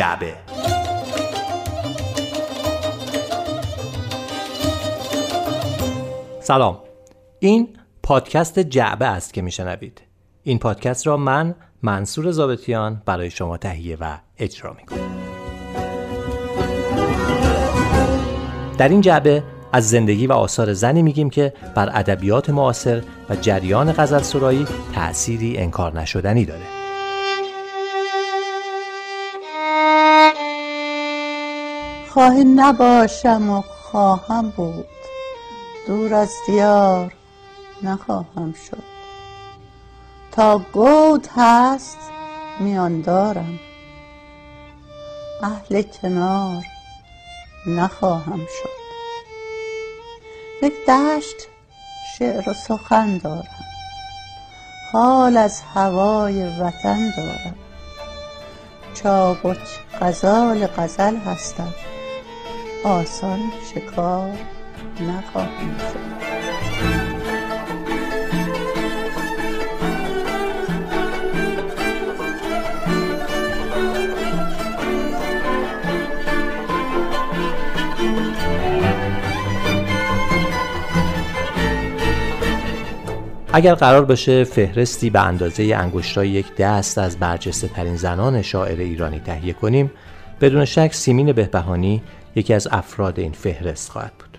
جعبه. سلام. این پادکست جعبه است که میشنوید. این پادکست را من منصور زابتیان برای شما تهیه و اجرا می‌کنم. در این جعبه از زندگی و آثار زنی میگیم که بر ادبیات معاصر و جریان غزل سرایی تأثیری انکار نشدنی داره. خواهی نباشم و خواهم بود. دور از دیار نخواهم شد. تا گود هست میان دارم. اهل کنار نخواهم شد. یک دشت شعر و سخن دارم. حال از هوای وطن دارم. چابک غزال غزل هستم. آسان شکار نخواهم شد. اگر قرار باشه فهرستی به اندازه انگشتای یک دست از برجسته ترین زنان شاعر ایرانی تهیه کنیم بدون شک سیمین بهبهانی یکی از افراد این فهرست خواهد بود.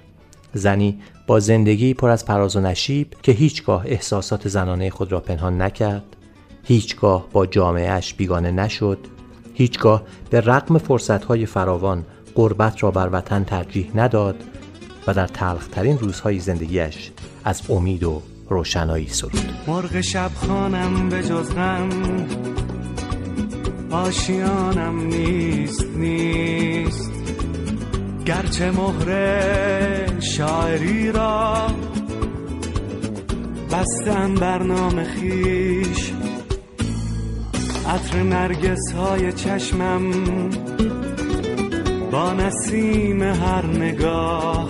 زنی با زندگی پر از پراز و نشیب که هیچگاه احساسات زنانه خود را پنهان نکرد هیچگاه با جامعهش بیگانه نشد هیچگاه به رقم فرصتهای فراوان قربت را بر وطن ترجیح نداد و در تلخترین روزهای زندگیش از امید و روشنایی سرود. مرغ شب خانم به جز آشیانم نیست نیست. گرچه مهر شاعری را بستم برنامه خیش عطر نرگس های چشمم با نسیم هر نگاه.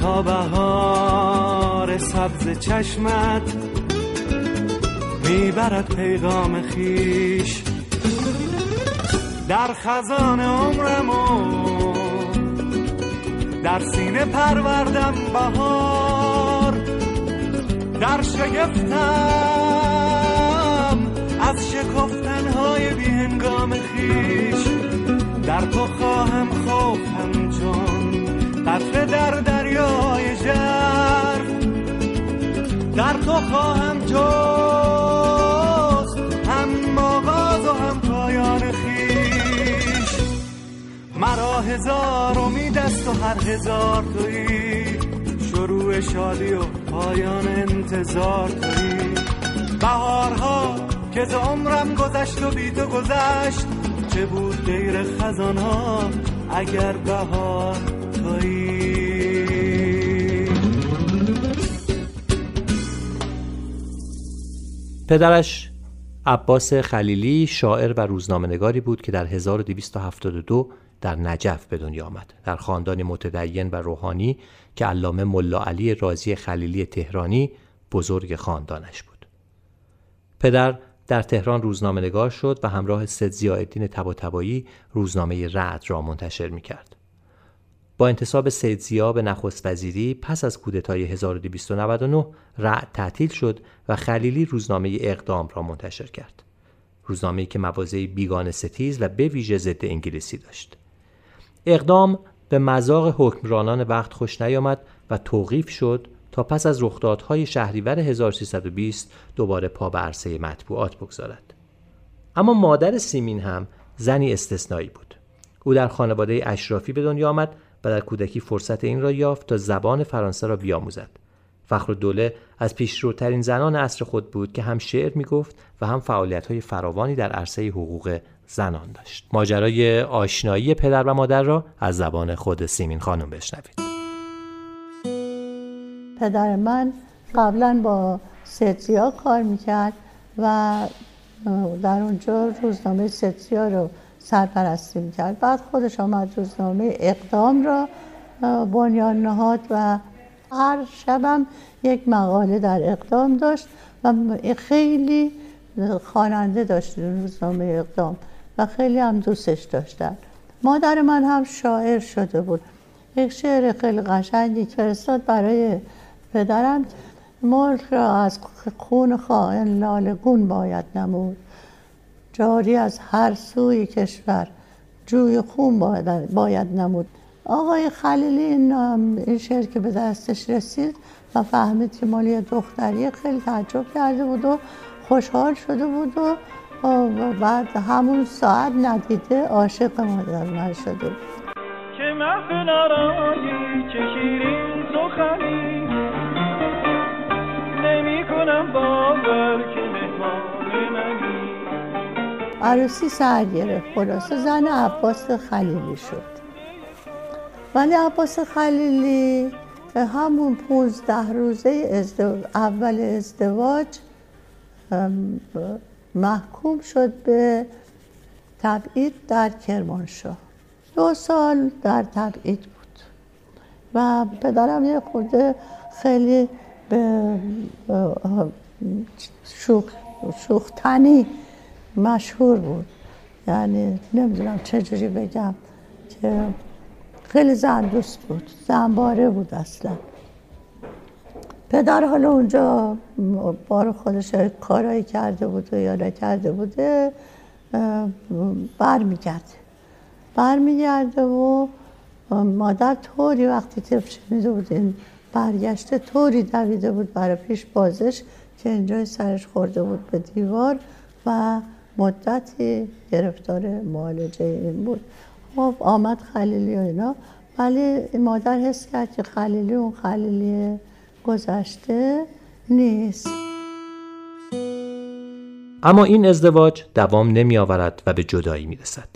تا بهار سبز چشمت می‌برد پیغام خیش. در خزان عمرم و در سینه پروردم بهار در شگفتم از شکفتنهای بی هنگام خیش در تو خواهم خوف همچون قطره در دریای جرف در تو خواهم جست هزار امید است و هر هزار تویی. شروع شادی و پایان انتظار تویی. بهارها که ز عمرم گذشت و بی تو گذشت چه بود غیر خزان ها اگر بهار پدرش عباس خلیلی شاعر و روزنامه‌نگاری بود که در 1272 در نجف به دنیا آمد در خاندانی متدین و روحانی که علامه ملا علی رازی خلیلی تهرانی بزرگ خاندانش بود پدر در تهران روزنامه نگار شد و همراه سید زیاءالدین طباطبایی روزنامه رعد را منتشر می کرد. با انتصاب سید زیا به نخست وزیری پس از کودتای 1299 رعد تعطیل شد و خلیلی روزنامه اقدام را منتشر کرد. روزنامه‌ای که موازه بیگان ستیز و به ویژه ضد انگلیسی داشت. اقدام به مذاق حکمرانان وقت خوش نیامد و توقیف شد تا پس از رخدادهای شهریور 1320 دوباره پا به عرصه مطبوعات بگذارد. اما مادر سیمین هم زنی استثنایی بود. او در خانواده اشرافی به دنیا آمد و در کودکی فرصت این را یافت تا زبان فرانسه را بیاموزد. فخر دوله از پیشروترین زنان عصر خود بود که هم شعر می گفت و هم فعالیت های فراوانی در عرصه حقوق زنان داشت. ماجرای آشنایی پدر و مادر را از زبان خود سیمین خانم بشنوید. پدر من قبلا با ستیا کار می‌کرد و در اونجا روزنامه ستیا رو سرپرستی می‌کرد بعد خودش آمد روزنامه اقدام را بنیان نهاد و هر شبم یک مقاله در اقدام داشت و خیلی خواننده داشت روزنامه اقدام و خیلی هم دوستش داشتن. مادر من هم شاعر شده بود. یک شعر خیلی قشنگی فرستاد برای پدرم. ملک را از خون خائن لالگون باید نمود. جاری از هر سوی کشور جوی خون باید, باید نمود. آقای خلیلی این شعر که به دستش رسید و فهمید که مالی دختریه خیلی تعجب کرده بود و خوشحال شده بود و بعد همون ساعت ندیده عاشق مادر من شده. که محفل آرایی چه شیرین سخنی. نمی کنم باور که مهمان منی. عروسی سر گرفت. خلاصه زن عباس خلیلی شد. ولی عباس خلیلی همون پونزده روزه اول ازدواج محکوم شد به تبعید در کرمانشاه. دو سال در تبعید بود. و پدرم یه خورده خیلی به شوخ شوختنی مشهور بود. یعنی نمی‌دونم چجوری بگم که خیلی زن دوست بود زنباره بود اصلا. پدر حالا اونجا بار خودش کارایی کرده بوده یا نکرده بوده برمیگرده برمیگرده و مادر طوری وقتی طفل شنیده بود این برگشته طوری دویده بود برای پیش بازش که اینجا سرش خورده بود به دیوار و مدتی گرفتار معالجه این بود. خب آمد خلیلی و اینا. ولی مادر حس کرد که خلیلی اون خلیلی گذشته نیست. اما این ازدواج دوام نمی آورد و به جدایی می رسد.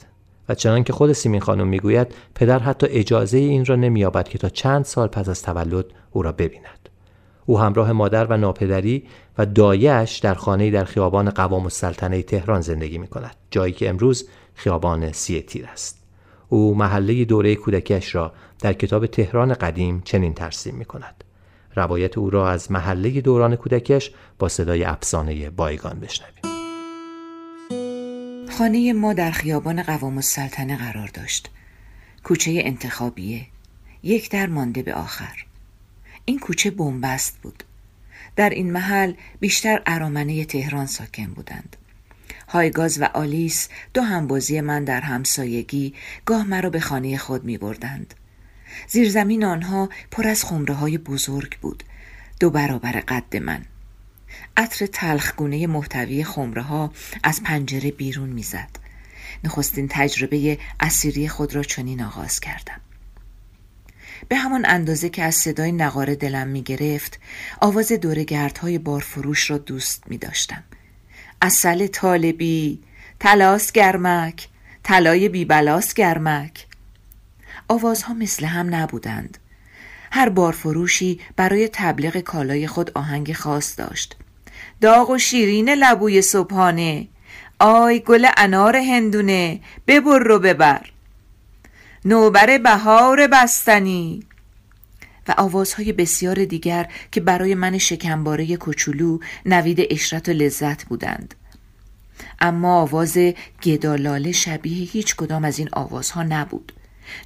و چنان که خود سیمین خانم می‌گوید پدر حتی اجازه این را نمییابد که تا چند سال پس از تولد او را ببیند. او همراه مادر و ناپدری و دایش در خانه در خیابان قوام السلطنه تهران زندگی می کند جایی که امروز خیابان سی تیر است. او محله دوره کودکیش را در کتاب تهران قدیم چنین ترسیم می کند روایت او را از محله دوران کودکش با صدای افسانه بایگان بشنویم. خانه ما در خیابان قوام السلطنه قرار داشت. کوچه انتخابیه. یک در مانده به آخر. این کوچه بنبست بود. در این محل بیشتر ارامنه تهران ساکن بودند. هایگاز و آلیس دو همبازی من در همسایگی گاه مرا به خانه خود می بردند. زیرزمین آنها پر از خمره های بزرگ بود دو برابر قد من. عطر تلخگونه محتوی خمره ها از پنجره بیرون می‌زد. نخستین تجربه اسیری خود را چنین آغاز کردم. به همان اندازه که از صدای نقاره دلم می گرفت آواز دورگردهای بارفروش را دوست می داشتم اصل طالبی تلاس گرمک طلای بیبلاس گرمک. آوازها مثل هم نبودند. هر بارفروشی برای تبلیغ کالای خود آهنگ خاص داشت. داغ و شیرین لبوی صبحانه. آی گل انار هندونه ببر رو ببر. نوبر بهار بستنی. و آوازهای بسیار دیگر که برای من شکمباره کوچولو نوید اشرت و لذت بودند. اما آواز گدالاله شبیه هیچ کدام از این آوازها نبود.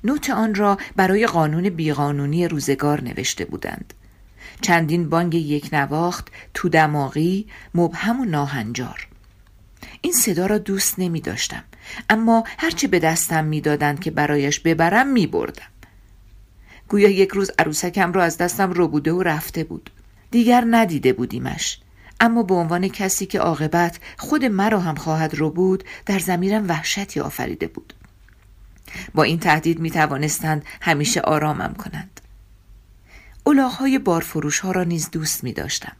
نوت آن را برای قانون بیقانونی روزگار نوشته بودند. چندین بانگ یک نواخت تو دماغی مبهم و ناهنجار. این صدا را دوست نمی داشتم اما هرچه به دستم می‌دادند که برایش ببرم می بردم. گویا یک روز عروسکم را از دستم رو بوده و رفته بود. دیگر ندیده بودیمش. اما به عنوان کسی که عاقبت خود مرا هم خواهد رو بود در زمیرم وحشتی آفریده بود. با این تهدید می توانستند همیشه آرامم کنند الاغهای بارفروش ها را نیز دوست می داشتم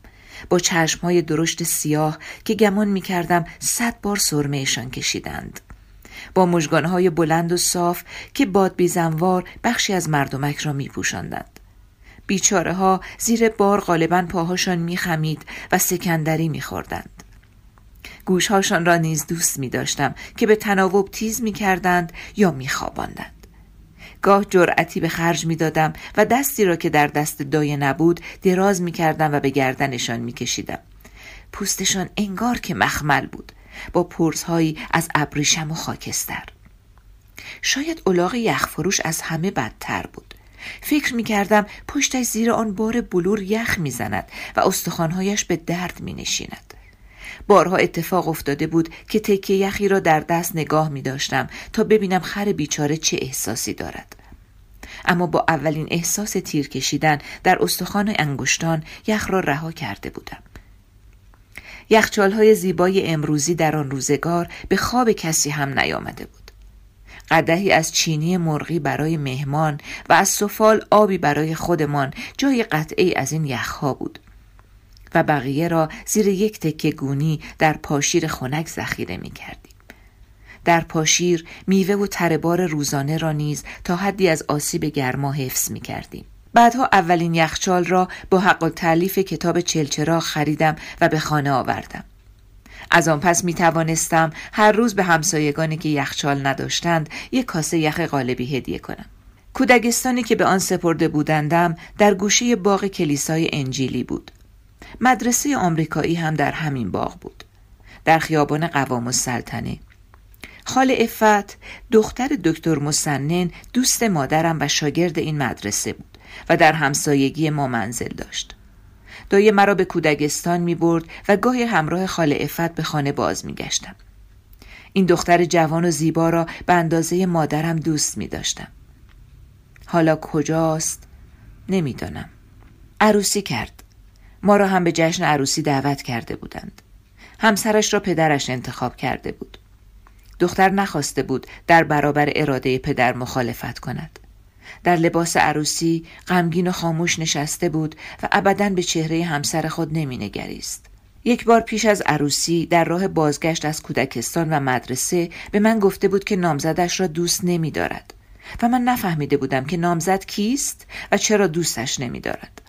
با چشم های درشت سیاه که گمان می کردم صد بار سرمهشان کشیدند با مجگانهای بلند و صاف که باد بیزنوار بخشی از مردمک را می پوشندند. بیچاره ها زیر بار غالبا پاهاشان می خمید و سکندری می خوردند. گوشهاشان را نیز دوست می داشتم که به تناوب تیز می کردند یا می خواباندند. گاه جرأتی به خرج می دادم و دستی را که در دست دایه نبود دراز می کردم و به گردنشان می کشیدم. پوستشان انگار که مخمل بود با پرزهایی از ابریشم و خاکستر شاید الاغ یخفروش از همه بدتر بود فکر می کردم پشتش زیر آن بار بلور یخ می زند و استخوانهایش به درد می نشیند. بارها اتفاق افتاده بود که تکه یخی را در دست نگاه می داشتم تا ببینم خر بیچاره چه احساسی دارد. اما با اولین احساس تیر کشیدن در استخوان انگشتان یخ را رها کرده بودم. های زیبای امروزی در آن روزگار به خواب کسی هم نیامده بود. قدهی از چینی مرغی برای مهمان و از سفال آبی برای خودمان جای قطعی از این یخها بود و بقیه را زیر یک تکه گونی در پاشیر خنک ذخیره می کردیم. در پاشیر میوه و تربار روزانه را نیز تا حدی از آسیب گرما حفظ می کردیم. بعدها اولین یخچال را با حق و تعلیف کتاب چلچرا خریدم و به خانه آوردم. از آن پس می توانستم هر روز به همسایگانی که یخچال نداشتند یک کاسه یخ غالبی هدیه کنم. کودکستانی که به آن سپرده بودندم در گوشه باغ کلیسای انجیلی بود. مدرسه آمریکایی هم در همین باغ بود. در خیابان قوام السلطنه. خال افت دختر دکتر مسنن دوست مادرم و شاگرد این مدرسه بود و در همسایگی ما منزل داشت. دایه مرا به کودکستان می برد و گاهی همراه خاله افت به خانه باز می گشتم. این دختر جوان و زیبا را به اندازه مادرم دوست می داشتم. حالا کجاست؟ نمی‌دانم. عروسی کرد. ما را هم به جشن عروسی دعوت کرده بودند. همسرش را پدرش انتخاب کرده بود. دختر نخواسته بود در برابر اراده پدر مخالفت کند. در لباس عروسی غمگین و خاموش نشسته بود و ابدا به چهره همسر خود نمینگریست. یک بار پیش از عروسی در راه بازگشت از کودکستان و مدرسه به من گفته بود که نامزدش را دوست نمی دارد و من نفهمیده بودم که نامزد کیست و چرا دوستش نمی دارد.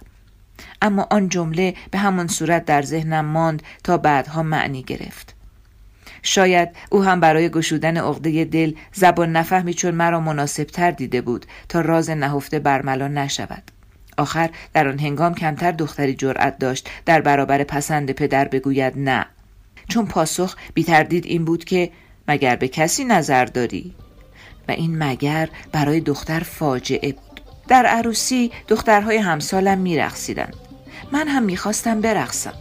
اما آن جمله به همان صورت در ذهنم ماند تا بعدها معنی گرفت. شاید او هم برای گشودن عقده دل زبان نفهمی چون مرا مناسب تر دیده بود تا راز نهفته برملا نشود. آخر در آن هنگام کمتر دختری جرأت داشت در برابر پسند پدر بگوید نه. چون پاسخ بی تردید این بود که مگر به کسی نظر داری؟ و این مگر برای دختر فاجعه بود. در عروسی دخترهای همسالم میرقصیدند. من هم می‌خواستم برقصم.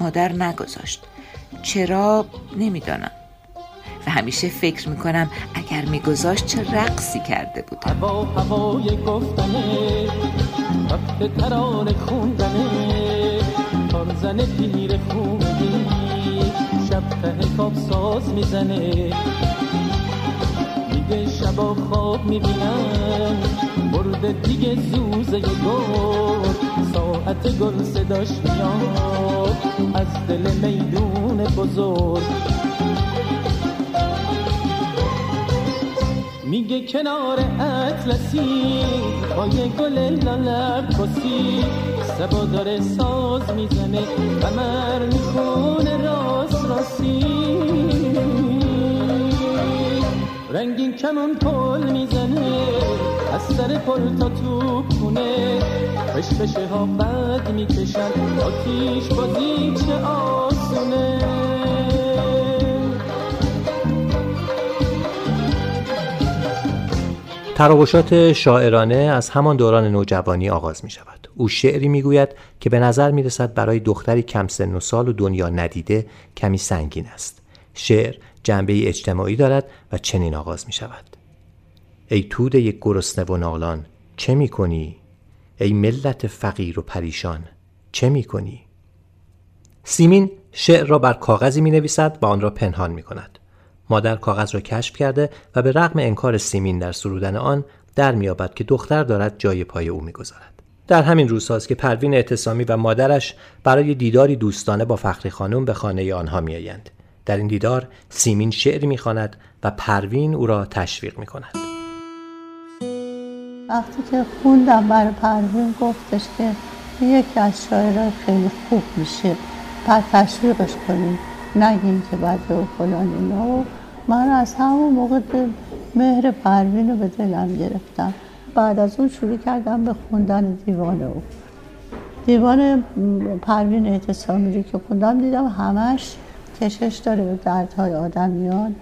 مادر نگذاشت. چرا؟ نمی‌دانم. و همیشه فکر می‌کنم اگر میگذاشت چه رقصی کرده بود هوا هوای گفتنه وقت تران خوندنه. تارزن پیر خوندی شب ته ساز می‌زنه. میگه شبا خواب می‌بینم برده دیگه زوزه گل ساعت گل صداش میاد. از دل میدون بزرگ. میگه کنار اطلسی پای گل لالر کسی. سبا داره ساز می‌زنه قمر می‌خونه راست راستی. رنگین کمون پل می‌زنه از سر پل تا تو کنه پشه ها بد می‌کشن آتیش بازی چه آسونه تراوشات شاعرانه از همان دوران نوجوانی آغاز می شود. او شعری می گوید که به نظر می رسد برای دختری کم سن و سال و دنیا ندیده کمی سنگین است. شعر جنبه اجتماعی دارد و چنین آغاز می شود ای توده یک گرسنه و نالان چه می کنی؟ ای ملت فقیر و پریشان چه می کنی؟ سیمین شعر را بر کاغذی می نویسد و آن را پنهان می کند. مادر کاغذ را کشف کرده و به رغم انکار سیمین در سرودن آن در میابد که دختر دارد جای پای او می‌گذارد در همین روزهاست که پروین اعتصامی و مادرش برای دیداری دوستانه با فخری خانم به خانه آنها میآیند در این دیدار سیمین شعری می‌خواند و پروین او را تشویق می‌کند. وقتی که خوندم برای پروین گفتش که یکی از شاعرهای خیلی خوب میشه بعد تشویقش کنیم. نگین که بعد و فلان اینا. و من از همون موقع مهر پروین رو به دلم گرفتم. بعد از اون شروع کردم به خوندن دیوان او. دیوان پروین اعتصامی رو که خوندم دیدم همش کشش داره به دردهای آدمیان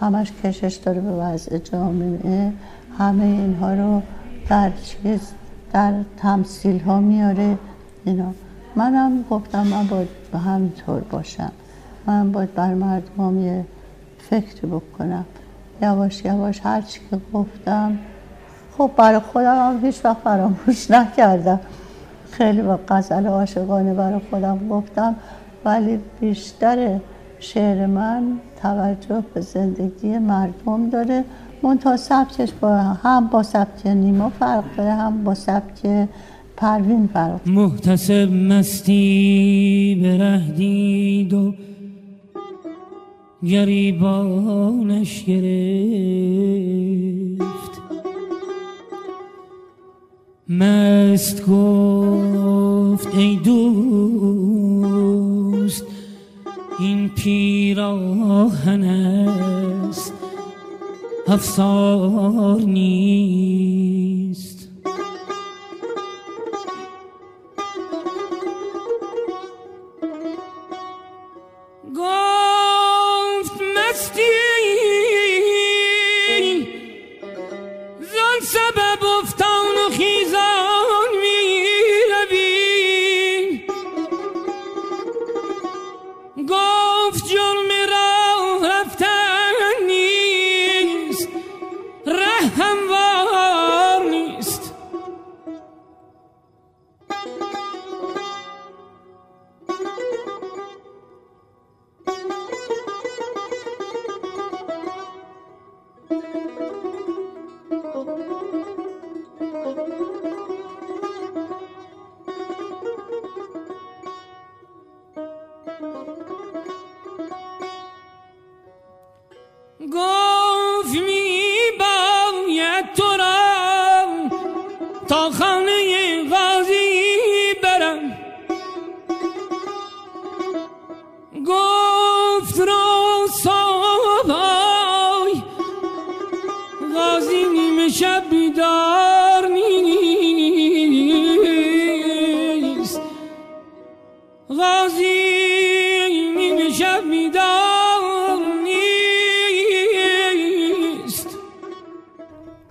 همش کشش داره به وضع جامعه. همه اینها رو در چیز در تمثیل ها میاره اینا. منم گفتم من باید به همینطور باشم. من باید بر مردم یه فکر بکنم. یواش یواش هر چی که گفتم خب برای خودم هم هیچ وقت فراموش نکردم. خیلی با غزل عاشقانه برای خودم گفتم ولی بیشتر شعر من توجه به زندگی مردم داره. منتها سبکش با هم با سبک نیما فرق داره هم با سبک پروین فرق محتسب مستی برهدید و گریبانش گرفت. مست گفت ای دوست این پیراهن است افسار نیست.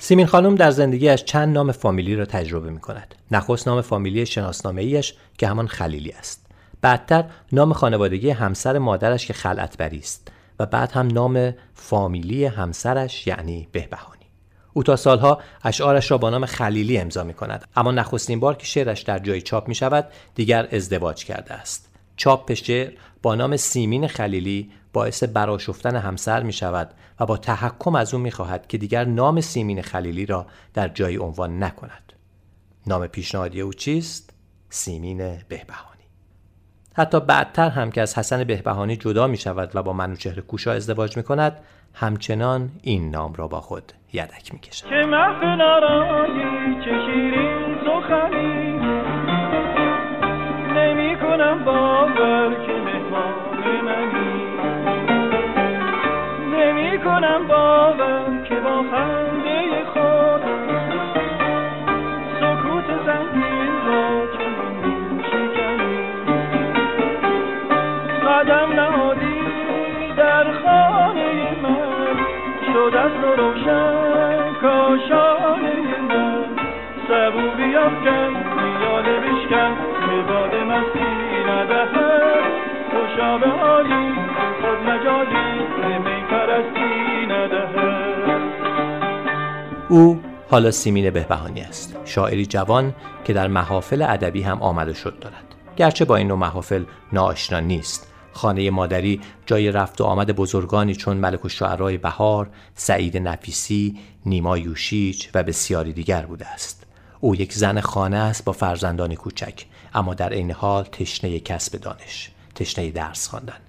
سیمین خانم در زندگیش چند نام فامیلی را تجربه می کند. نخست نام فامیلی شناسنامه ایش که همان خلیلی است. بعدتر نام خانوادگی همسر مادرش که خلعتبری است و بعد هم نام فامیلی همسرش یعنی بهبهانی. او تا سالها اشعارش را با نام خلیلی امضا می کند اما نخستین بار که شعرش در جایی چاپ می شود دیگر ازدواج کرده است. چاپ شعر با نام سیمین خلیلی باعث براشفتن همسر می شود و با تحکم از او می خواهد که دیگر نام سیمین خلیلی را در جای عنوان نکند. نام پیشنهادی او چیست؟ سیمین بهبهانی. حتی بعدتر هم که از حسن بهبهانی جدا می شود و با منوچهر کوشا ازدواج می کند همچنان این نام را با خود یدک می کشد. که نمی کنم باور که کنم باور که با خنده خود سکوت زنگین را که من شکنی. قدم نهادی در خانه من شد از روشن کاشانه من. صبوری افکن میاله بشکن که باد مستی ندهد خوشا به حالی خود مجالی او حالا سیمین بهبهانی است. شاعری جوان که در محافل ادبی هم آمده شد دارد. گرچه با این نوع محافل ناآشنا نیست. خانه مادری جای رفت و آمد بزرگانی چون ملک و شعرهای بهار، سعید نفیسی، نیما یوشیچ و بسیاری دیگر بوده است. او یک زن خانه است با فرزندانی کوچک اما در عین حال تشنه کسب دانش تشنه درس خواندن.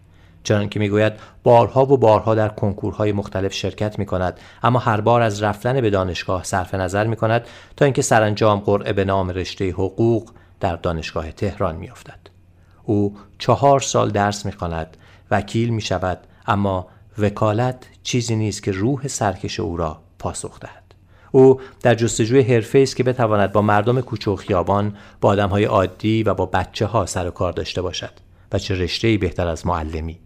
چنان که می‌گوید بارها و بارها در کنکورهای مختلف شرکت می کند اما هر بار از رفتن به دانشگاه صرف نظر می کند تا اینکه سرانجام قرعه به نام رشته حقوق در دانشگاه تهران می افتد. او چهار سال درس می کند وکیل می شود اما وکالت چیزی نیست که روح سرکش او را پاسخ دهد. او در جستجوی حرفه است که بتواند با مردم کوچه و خیابان با های عادی و با بچه ها سر و کار داشته باشد و چه رشته بهتر از معلمی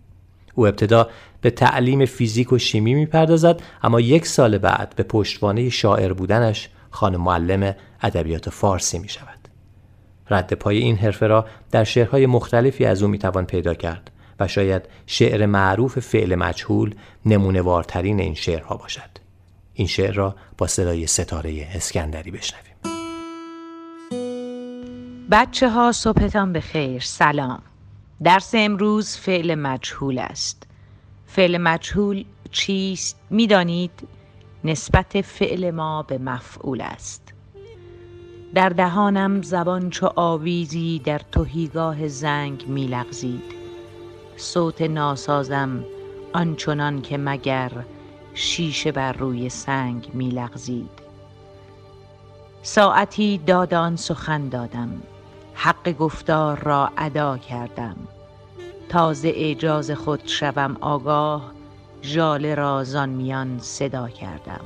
او ابتدا به تعلیم فیزیک و شیمی می‌پردازد اما یک سال بعد به پشتوانه شاعر بودنش خانم معلم ادبیات فارسی می شود. رد پای این حرفه را در شعرهای مختلفی از او می‌توان پیدا کرد و شاید شعر معروف فعل مجهول نمونوارترین این شعرها باشد. این شعر را با صدای ستاره اسکندری بشنویم. بچه ها صبحتان به خیر سلام درس امروز فعل مجهول است. فعل مجهول چیست؟ می‌دانید؟ نسبت فعل ما به مفعول است. در دهانم زبان چو آویزی در توهیگاه زنگ میلغزید. صوت ناسازم آنچنان که مگر شیشه بر روی سنگ میلغزید. ساعتی دادان سخن دادم. حق گفتار را ادا کردم. تازه اعجاز خود شوم آگاه ژاله را زان میان صدا کردم.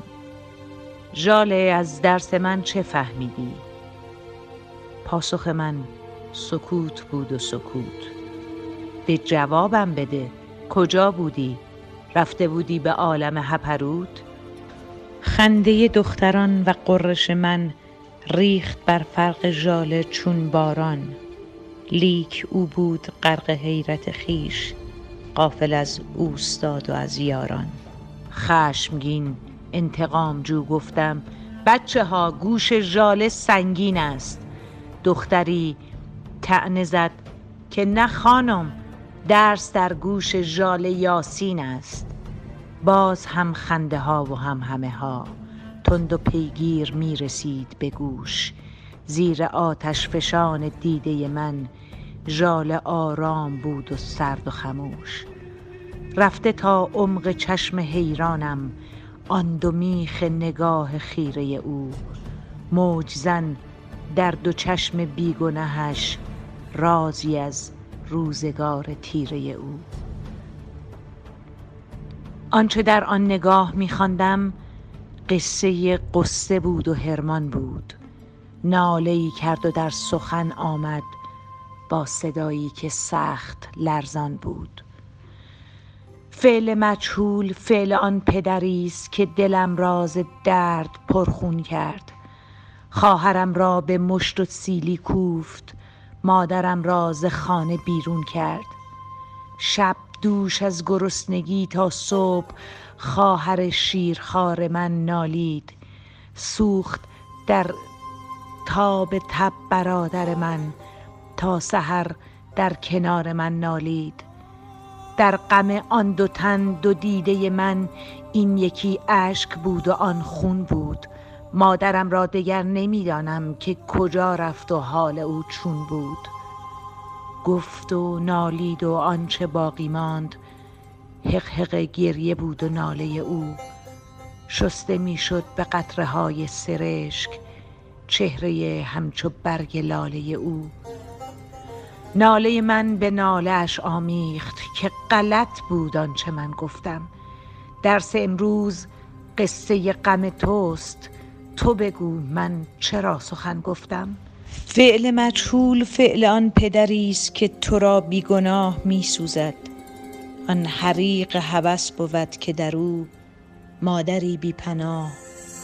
ژاله از درس من چه فهمیدی؟ پاسخ من سکوت بود و سکوت. به جوابم بده کجا بودی؟ رفته بودی به عالم هپروت؟ خنده دختران و قرش من ریخت بر فرق ژاله چون باران. لیک او بود غرق حیرت خیش قافل از اوستاد و از یاران. خشمگین انتقام جو گفتم بچه ها گوش ژاله سنگین است. دختری تعنه زد که نه خانم درس در گوش ژاله یاسین است. باز هم خنده ها و هم همه ها. تند و پیگیر می رسید به گوش. زیر آتش فشان دیده من ژال آرام بود و سرد و خموش. رفته تا عمق چشم حیرانم آن دو میخ نگاه خیره او. موج زن در دو چشم بیگنهش رازی از روزگار تیره او. آنچه در آن نگاه میخواندم قصه قصه بود و هرمان بود. ناله ای کرد و در سخن آمد با صدایی که سخت لرزان بود. فعل مجهول فعل آن پدری است که دلم راز درد پرخون کرد. خواهرم را به مشت و سیلی کوفت مادرم را ز خانه بیرون کرد. شب دوش از گرسنگی تا صبح خواهر شیرخوار من نالید سوخت در تاب تب برادر من تا سحر در کنار من نالید. در غم آن دو تن دو دیده من این یکی اشک بود و آن خون بود. مادرم را دگر نمی‌دانم که کجا رفت و حال او چون بود. گفت و نالید و آنچه باقی ماند حق گریه بود و ناله او. شسته می‌شد به قطره های سرشک چهره همچو برگ لاله او. ناله من به ناله اش آمیخت که غلط بود آنچه من گفتم. درس امروز قصه غم توست. تو بگو من چرا سخن گفتم؟ فعل مجهول فعل آن پدری است که تو را بیگناه می آن حریق هوس بود که در او مادری بی پناه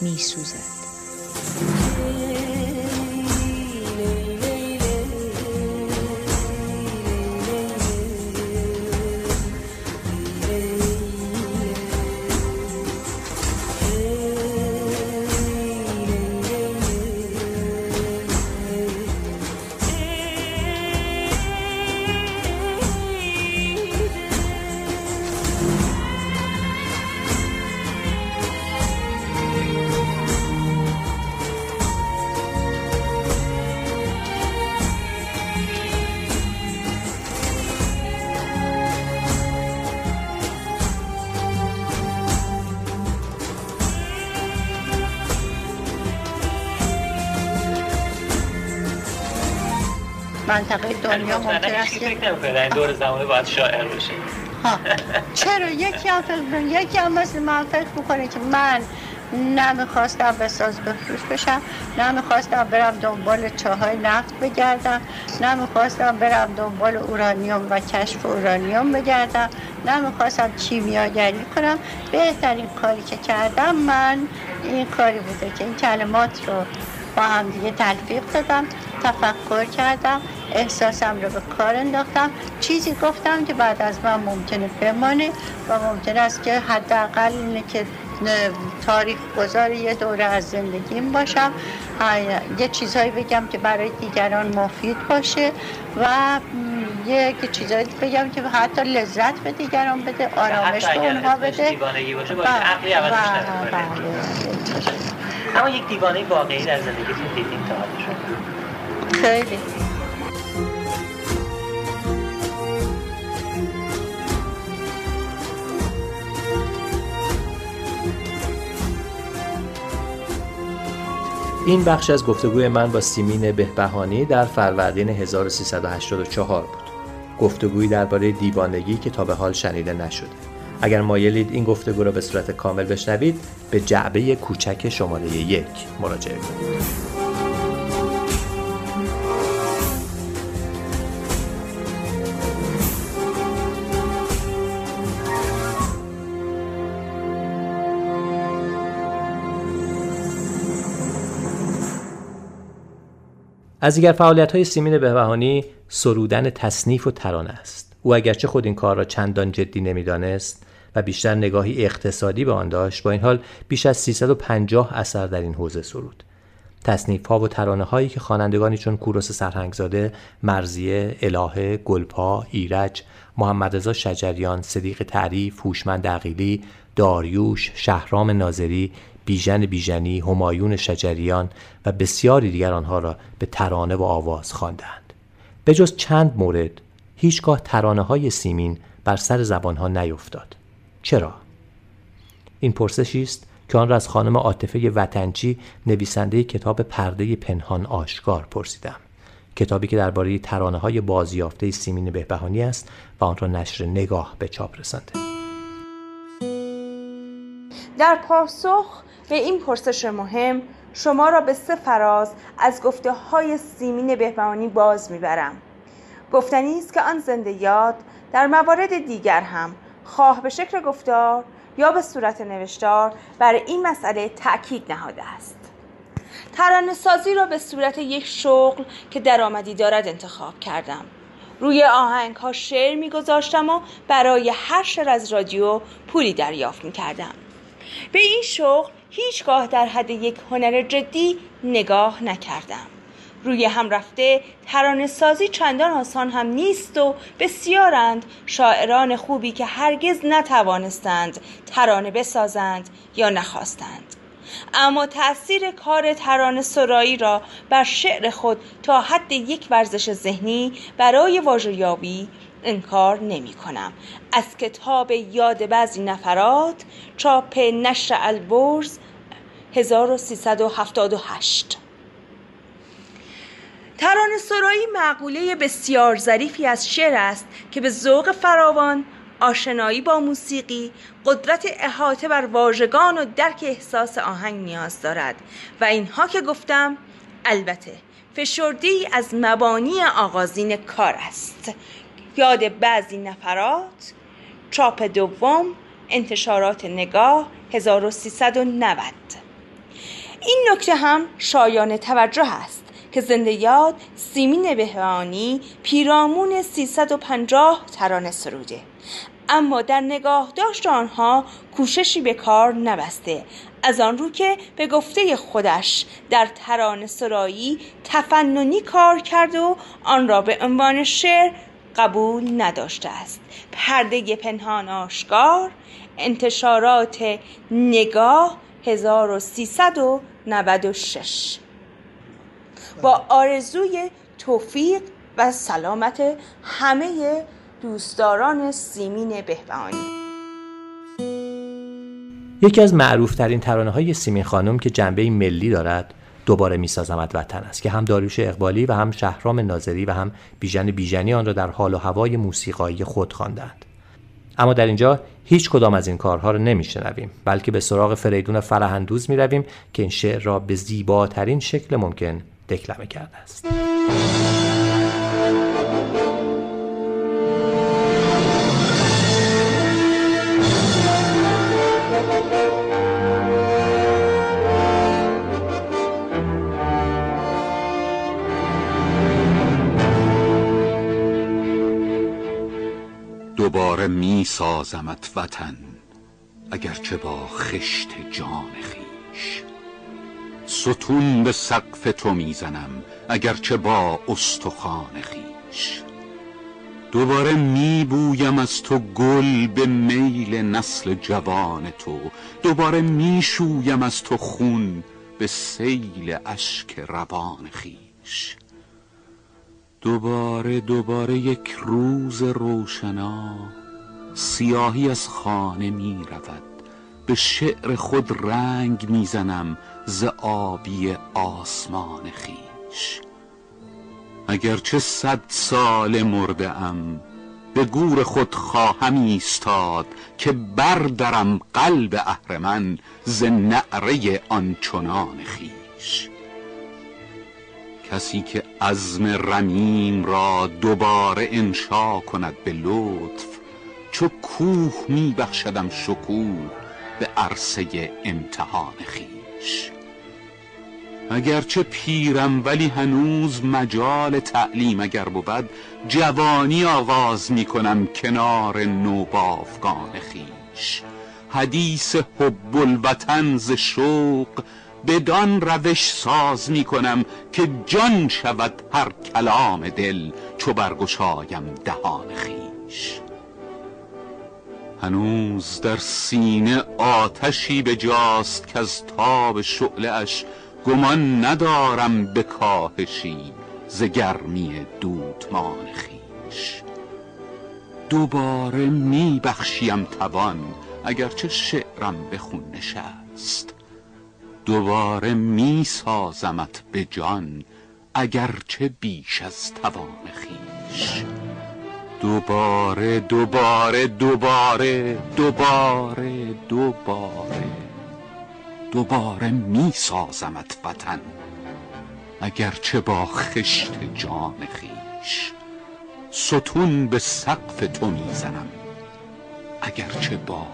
می سوزد دنیا ممکن است که در این دور زمانه باید شاعر باشه. ها. چرا؟ یکی هم فکر یکی هم مثل من فکر می‌کنه که من نه می‌خواستم به ساز بفروش بشم نه می‌خواستم برم دنبال چاهای نفت بگردم نه می‌خواستم برم دنبال اورانیوم و کشف اورانیوم بگردم نه می‌خواستم کیمیاگری کنم. بهترین کاری که کردم من این کاری بوده که این کلمات رو با هم دیگه تلفیق دادم تفکر کردم احساسم رو به کار انداختم. چیزی گفتم که بعد از من ممکنه بمانه و ممکن است که حداقل اینه که تاریخ گذار یه دوره از زندگیم باشم. یه چیزهایی بگم که برای دیگران مفید باشه و یک چیزایی بگم که حتی لذت به دیگران بده آرامش به اونها بده. باشه باشه عقلی عوضش اما یک دیوانه واقعی در زندگیتون دیدین تا خیلی این بخش از گفتگوی من با سیمین بهبهانی در فروردین 1384 بود. گفتگویی درباره دیوانگی که تا به حال شنیده نشده. اگر مایلید این گفتگو را به صورت کامل بشنوید به جعبه کوچک شماره یک مراجعه کنید. از دیگر فعالیت های سیمین بهبهانی سرودن تصنیف و ترانه است او اگرچه خود این کار را چندان جدی نمی‌دانست و بیشتر نگاهی اقتصادی به آن داشت با این حال بیش از 350 اثر در این حوزه سرود تصنیف ها و ترانه هایی که خوانندگانی چون کوروس سرهنگزاده، مرزیه، الهه، گلپا، ایرج، محمد رضا شجریان، صدیق تعریف، هوشمند عقیلی، داریوش، شهرام ناظری، بیژن بیژنی، همایون شجریان و بسیاری دیگر آنها را به ترانه و آواز خواندند. به جز چند مورد هیچگاه ترانه های سیمین بر سر زبانها نیفتاد. چرا؟ این پرسشی است که آن را از خانم عاطفه وطنچی نویسنده کتاب پرده پنهان آشکار پرسیدم. کتابی که درباره ترانه های بازیافته سیمین بهبهانی است و آن را نشر نگاه به چاپ رسانده. در پاسخ به این پرسش مهم شما را به سه فراز از گفته های سیمین بهبهانی باز می‌برم گفتنی است که آن زنده یاد در موارد دیگر هم خواه به شکل گفتار یا به صورت نوشتار بر این مسئله تأکید نهاده است. ترانه سازی را به صورت یک شغل که درآمدی دارد انتخاب کردم. روی آهنگ ها شعر میگذاشتم و برای هر شعر از رادیو پولی دریافت می کردم. به این شغل هیچگاه در حد یک هنر جدی نگاه نکردم. روی هم رفته ترانه سازی چندان آسان هم نیست و بسیارند شاعران خوبی که هرگز نتوانستند ترانه بسازند یا نخواستند. اما تأثیر کار ترانه سرایی را بر شعر خود تا حد یک ورزش ذهنی برای واژه‌یابی انکار نمی کنم از کتاب یاد بعضی نفرات چاپ نشر البرز 1378 ترانه سرایی معقوله بسیار ظریفی از شعر است که به ذوق فراوان آشنایی با موسیقی قدرت احاطه بر واژگان و درک احساس آهنگ نیاز دارد. و اینها که گفتم البته فشردی از مبانی آغازین کار است. یاد بعضی نفرات چاپ دوم انتشارات نگاه 1390 این نکته هم شایان توجه است. که زنده یاد سیمین بهرانی پیرامون 350 ترانه سروده. اما در نگاه داشت آنها کوششی به کار نبسته. از آن رو که به گفته خودش در ترانه سرایی تفننی کار کرد و آن را به عنوان شعر قبول نداشته است. پرده پنهان آشکار انتشارات نگاه 1396 با آرزوی توفیق و سلامت همه دوستداران سیمین بهبهانی. یکی از معروفترین ترانه های سیمین خانم که جنبه ملی دارد دوباره میسازمت وطن است که هم داریوش اقبالی و هم شهرام ناظری و هم بیژن بیژنی آن را در حال و هوای موسیقایی خود خواندند. اما در اینجا هیچ کدام از این کارها رو نمیشنویم بلکه به سراغ فریدون فرهندوز می رویم که این شعر را به زیباترین شکل ممکن دکلمه کرده است. دوباره می سازمت وطن اگرچه با خشت جان خیش ستون به سقف تو می‌زنم اگرچه با استخوان خیش دوباره میبویم از تو گل به میل نسل جوان تو دوباره می‌شویم از تو خون به سیل اشک روان خیش دوباره دوباره یک روز روشنا سیاهی از خانه می رود به شعر خود رنگ می‌زنم ز آبی آسمان خیش. اگرچه صد سال مرده ام به گور خود خواهم ایستاد که بردرم قلب اهرمن ز نعره آنچنان خیش. کسی که عزم رمیم را دوباره انشا کند به لطف چو کوه می بخشدم شکوه به عرصه امتحان خیش. اگرچه پیرم ولی هنوز مجال تعلیم اگر بود جوانی آغاز می کنم کنار نوبافگان خیش. حدیث حب الوطن ز شوق بدان روش ساز می کنم که جان شود هر کلام دل چو برگشایم دهان خیش. هنوز در سینه آتشی به جاست که از تاب شعله اش گمان ندارم به کاهشی ز گرمی دودمان خیش دوباره می بخشیم توان اگرچه شعرم به خون نشست. دوباره می سازمت به جان اگرچه بیش از توان خیش دوباره دوباره دوباره دوباره دوباره. دوباره می سازمت وطن. اگرچه با خشت جان خیش ستون به سقف تو می‌زنم. اگرچه با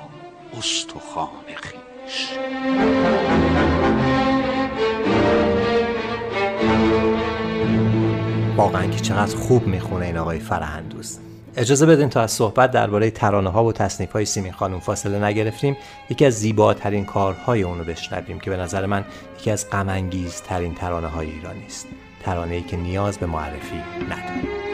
استخوان خیش. واقعا که چقدر خوب می‌خونه این آقای فرهندوست اجازه بدین تا از صحبت درباره ترانه ها و تصنیف های سیمین خانم فاصله نگرفتیم یکی از زیباترین کارهای اونو بشنویم که به نظر من یکی از غم ترین ترانه های ایرانی است. ترانه ای که نیاز به معرفی نداره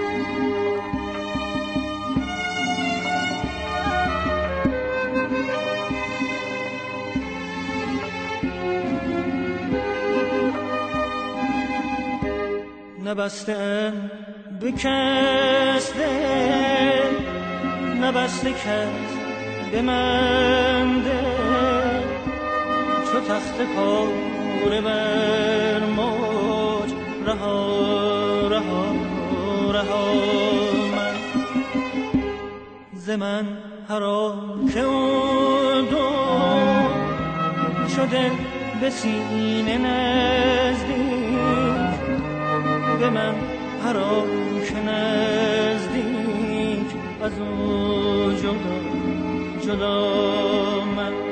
نبسته به کس دل نبسته کس دل چو تخت پاره بر موج رها رها رها. من ز من حرام که اون دو شده به سینه نزدیک. به من که نزدیک از او جدا جدا من.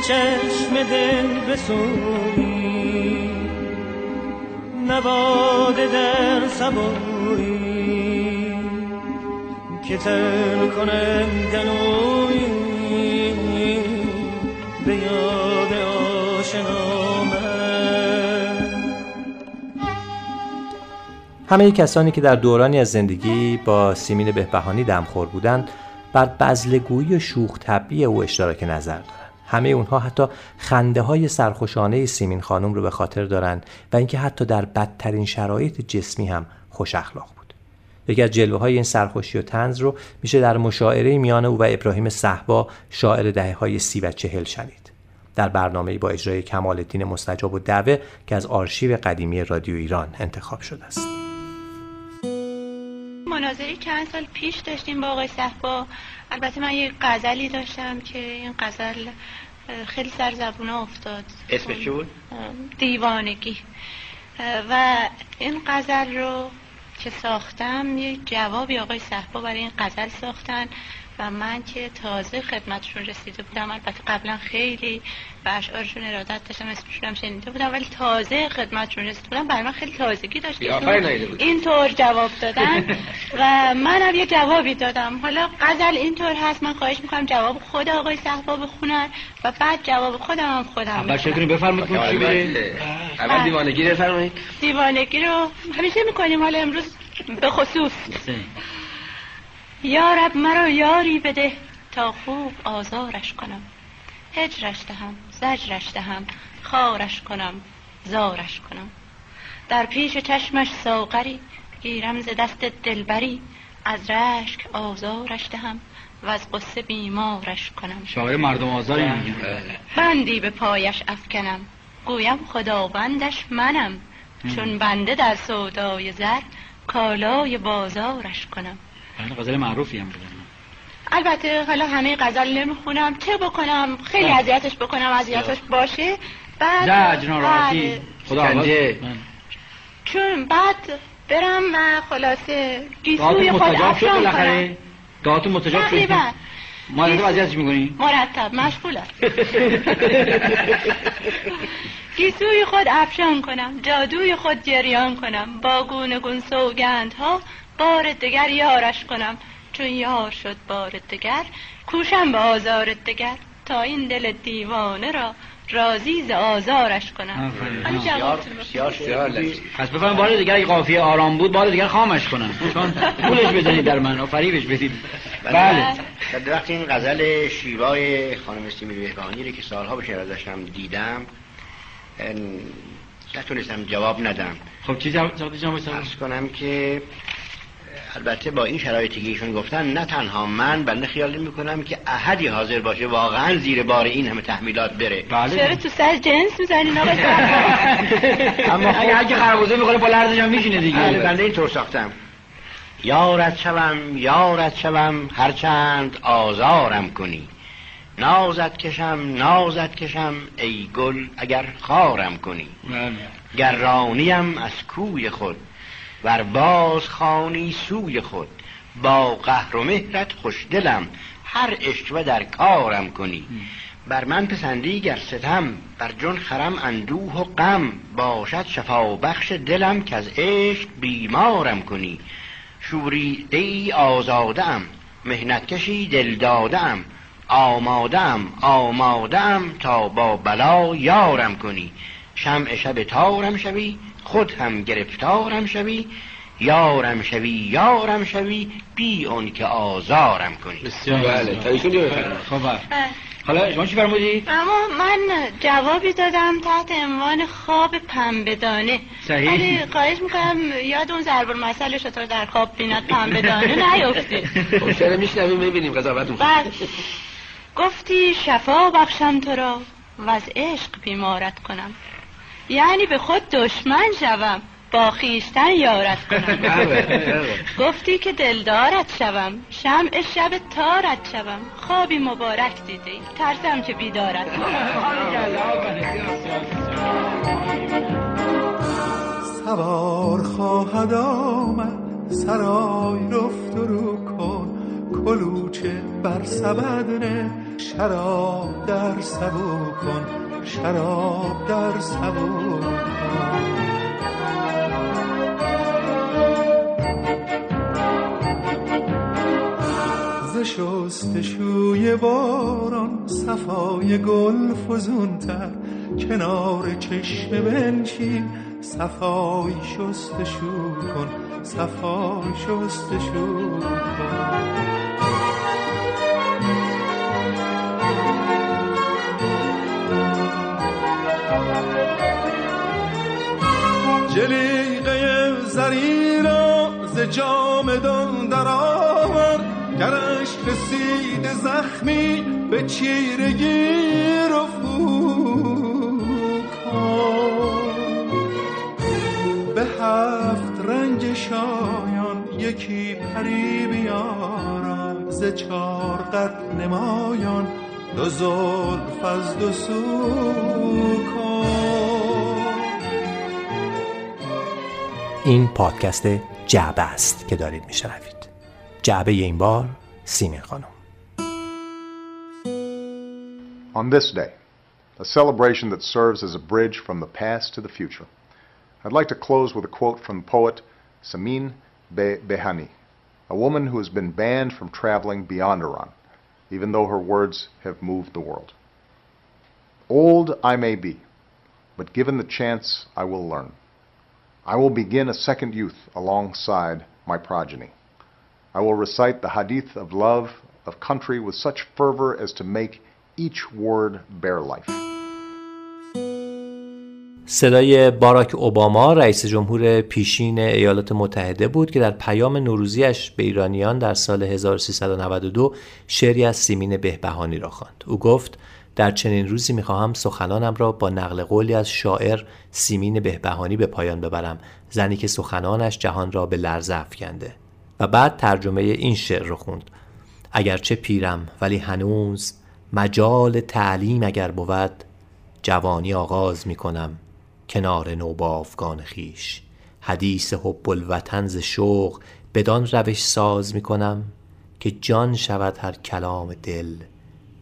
چشم دل بسوی نواده در سبوی که تر کنم گلوی به یاد همه کسانی که در دورانی از زندگی با سیمین بهبهانی دمخور بودند بر بزلگویی و شوخ طبعی او اشتراک نظر دارند همه اونها حتی خنده های سرخوشانه سیمین خانم رو به خاطر دارن و اینکه حتی در بدترین شرایط جسمی هم خوش اخلاق بود. یکی از جلوه های این سرخوشی و تنز رو میشه در مشاعره میان او و ابراهیم صحبا شاعر دهه های سی و چهل شنید. در برنامه با اجرای کمال الدین مستجاب و دعوه که از آرشیو قدیمی رادیو ایران انتخاب شده است. مناظری چند سال پیش داشتیم با آقای صحبا البته من یه غزلی داشتم که این غزل خیلی سر زبونه افتاد. اسمش چی بود؟ دیوانگی. و این غزل رو که ساختم یه جوابی آقای صحبا برای این غزل ساختن. و من که تازه خدمتشون رسیده بودم البته قبلا خیلی به اشعارشون ارادت داشتم اسمشون هم شنیده بودم ولی تازه خدمتشون رسیده بودم برای من خیلی تازگی داشت اینطور جواب دادن و منم یه جوابی دادم. حالا غزل اینطور هست من خواهش می‌کنم جواب خود آقای صحبا بخونن و بعد جواب خودم هم خودم اول شکری بفرمایید چی اول بله. دیوانگی رو بفرمایید. دیوانگی رو همیشه می‌کنیم حالا امروز به خصوص. یارب مرا یاری بده تا خوب آزارش کنم. هجرش دهم زجرش دهم خارش کنم زارش کنم. در پیش چشمش ساغری گیرم ز دست دلبری. از رشک آزارش دهم و از قصه بیمارش کنم. شاعر مردم آزاری بندی به پایش افکنم. گویم خداوندش منم. چون بنده در سودای زر کالای بازارش کنم. غزل معروفی هم بودن البته حالا همه غزل نمی‌خونم. چه بکنم؟ خیلی بله. اذیتش بکنم اذیتش باشه. بعد زجر ناراحتی بله. خدا چون بعد برم و خلاصه گیسوی خود افشان کنم. دعاتون متجاب شد؟ مرتب اذیتش می‌کنی؟ مرتب مشغولم گیسوی خود افشان کنم جادوی خود جریان کنم. با گونه گون سوگند ها بار دگر یارش کنم. چون یار شد بار دگر کوشم به آزار دگر. تا این دل دیوانه را رازی ز آزارش کنم. پس بفهم بار دیگر اگه قافیه آرام بود بار دیگر خامش کنم. چون پولش بزنید در من و فریبش بدید. بله. در وقتی این غزل شیوای خانم سیمی بهبانی رو که سالها بشه ازشم دیدم نتونستم جواب ندم. خب چی جواب جواب کنم که البته با این شرایطی که ایشون گفتن نه تنها من بنده خیال نمی کنم که احدی حاضر باشه واقعا زیر بار این همه تحمیلات بره. بله. چرا تو سر جنس می‌زنین آقا اما اگه هر کی خربوزه می‌خوره پا لرزش هم میشینه دیگه. بله بنده این طور ساختم. یارت شوم یارت شوم هرچند آزارم کنی. نازت کشم نازت کشم ای گل اگر خارم کنی. بله. گرانیم از کوی خود. ور باز خانی سوی خود. با قهر و مهرت خوشدلم. هر اشتوه در کارم کنی. بر من پسندی گر ستم. بر جون خرم اندوه و غم. باشد شفا بخش دلم که از عشق بیمارم کنی. شوری دی آزاده ام مهنت کشی دل داده ام آماده ام آماده ام تا با بلا یارم کنی. شمع شب تارم شوی خود هم گرفتارم شوی یارم شوی یارم شوی بی اون که آزارم کنی. بسیار بله تا ایشون خب بله. حالا شما چی فرمودید؟ اما من جوابی دادم تحت عنوان خواب پنبهدانه. صحیح. ولی خواهش می‌کنم یاد اون ضرب المثل شطور در خواب بیند پنبهدانه نیفته. خب چرا میشنویم می‌بینیم قضاوتون. بله. گفتی شفا بخشم تو را و از عشق بیمارت کنم. یعنی به خود دشمن شوم. با خیشتن یارت کنم. گفتی که دلدارت شوم. شمع شب تارت شوم. خوابی مبارک دیده ترسم که بیدارت سوار خواهد آمد. سرای رفت رو کن. کلوچه بر سبد شراب در سبو کن شراب در سبو ز شستشوی باران صفای گل فزونتر کنار چشم بنشین صفای شستشو کن صفای شستشو کن. جلیقه زری را ز جامدان در آور. گرش رسید زخمی به چیرگی رو به هفت رنگ شایان یکی پری بیار. ز چار قد نمایان دو زلف از دو سو این پادکست جعبه است که دارید میشنوید جعبه این بار سیمین خانم On this day, a celebration that serves as a bridge from the past to the future, I'd like to close with a quote from poet Samin Behani, a woman who has been banned from traveling beyond Iran, even though her words have moved the world. Old I may be, but given the chance, I will learn. I will begin a second youth alongside my progeny. I will recite the hadith of love of country with such fervor as to make each word bear life. صدای باراک اوباما رئیس جمهور پیشین ایالات متحده بود که در پیام نوروزیش به ایرانیان در سال 1392 شعری از سیمین بهبهانی را خواند. او گفت در چنین روزی می‌خواهم سخنانم را با نقل قولی از شاعر سیمین بهبهانی به پایان ببرم. زنی که سخنانش جهان را به لرزه افکنده. و بعد ترجمه این شعر را خوند. اگرچه پیرم ولی هنوز مجال تعلیم اگر بود جوانی آغاز می‌کنم. کنار نوبافگان خیش. حدیث حب الوطن ز شوق بدان روش ساز می‌کنم که جان شود هر کلام دل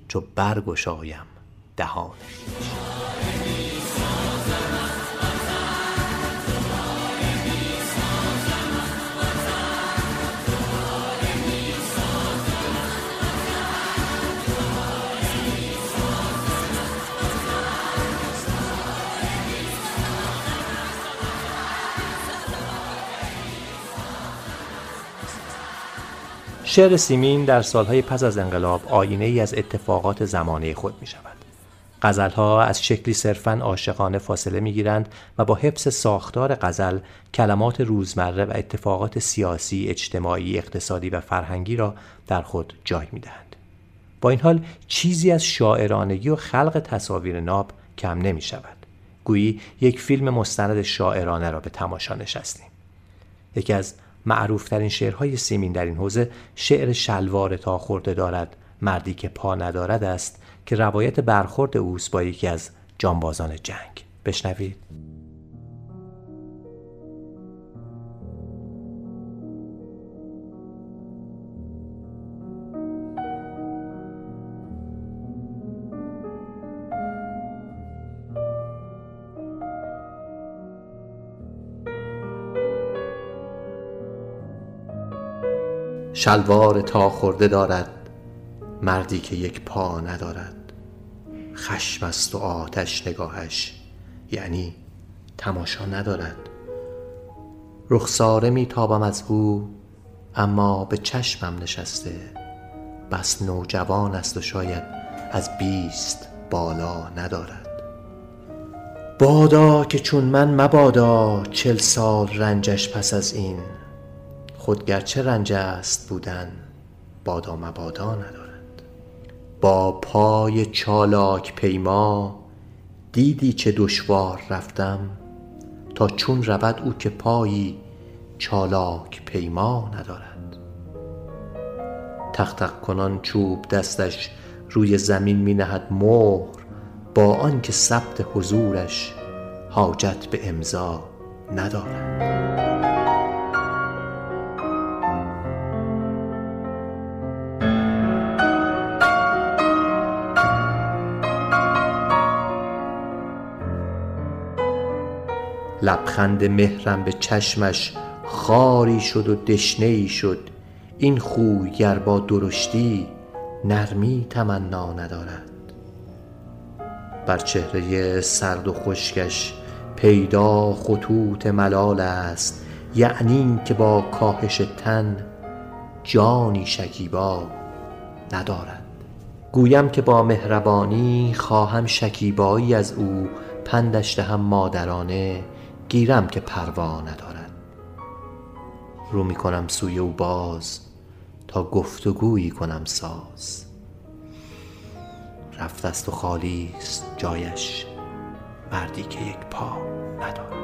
چو برگشایم دهان شعر سیمین در سالهای پس از انقلاب آینه ای از اتفاقات زمانه خود می شود. غزلها از شکلی صرفا عاشقانه فاصله می گیرند و با حفظ ساختار غزل کلمات روزمره و اتفاقات سیاسی، اجتماعی، اقتصادی و فرهنگی را در خود جای می دهند. با این حال چیزی از شاعرانگی و خلق تصاویر ناب کم نمی شود. گویی یک فیلم مستند شاعرانه را به تماشا نشستیم. یکی از معروفترین شعرهای سیمین در این حوزه شعر شلوار تا خورده دارد. مردی که پا ندارد است که روایت برخورد اوست با یکی از جانبازان جنگ. بشنوید. شلوار تا خورده دارد مردی که یک پا ندارد. خشم است و آتش نگاهش یعنی تماشا ندارد. رخساره میتابم از او اما به چشمم نشسته. بس نوجوان است و شاید از بیست بالا ندارد. بادا که چون من مبادا چل سال رنجش پس از این. خود گرچه رنج است بودن بادا مبادا ندارد. با پای چالاک پیما دیدی چه دشوار رفتم تا چون رود او که پایی چالاک پیما ندارد. تق کنان چوب دستش روی زمین می نهد مهر با آنکه ثبت حضورش حاجت به امضا ندارد. لبخند مهرم به چشمش خاری شد و دشنه ای شد. این خوی گر با درشتی نرمی تمنا ندارد. بر چهره سرد و خشکش پیدا خطوط ملال است. یعنی که با کاهش تن جانی شکیبا ندارد. گویم که با مهربانی خواهم شکیبایی از او. پندش دهم مادرانه گیرم که پروا ندارد. رو می کنم سوی او باز تا گفتگویی کنم ساز. رفت است و خالی است جایش مردی که یک پا ندارد.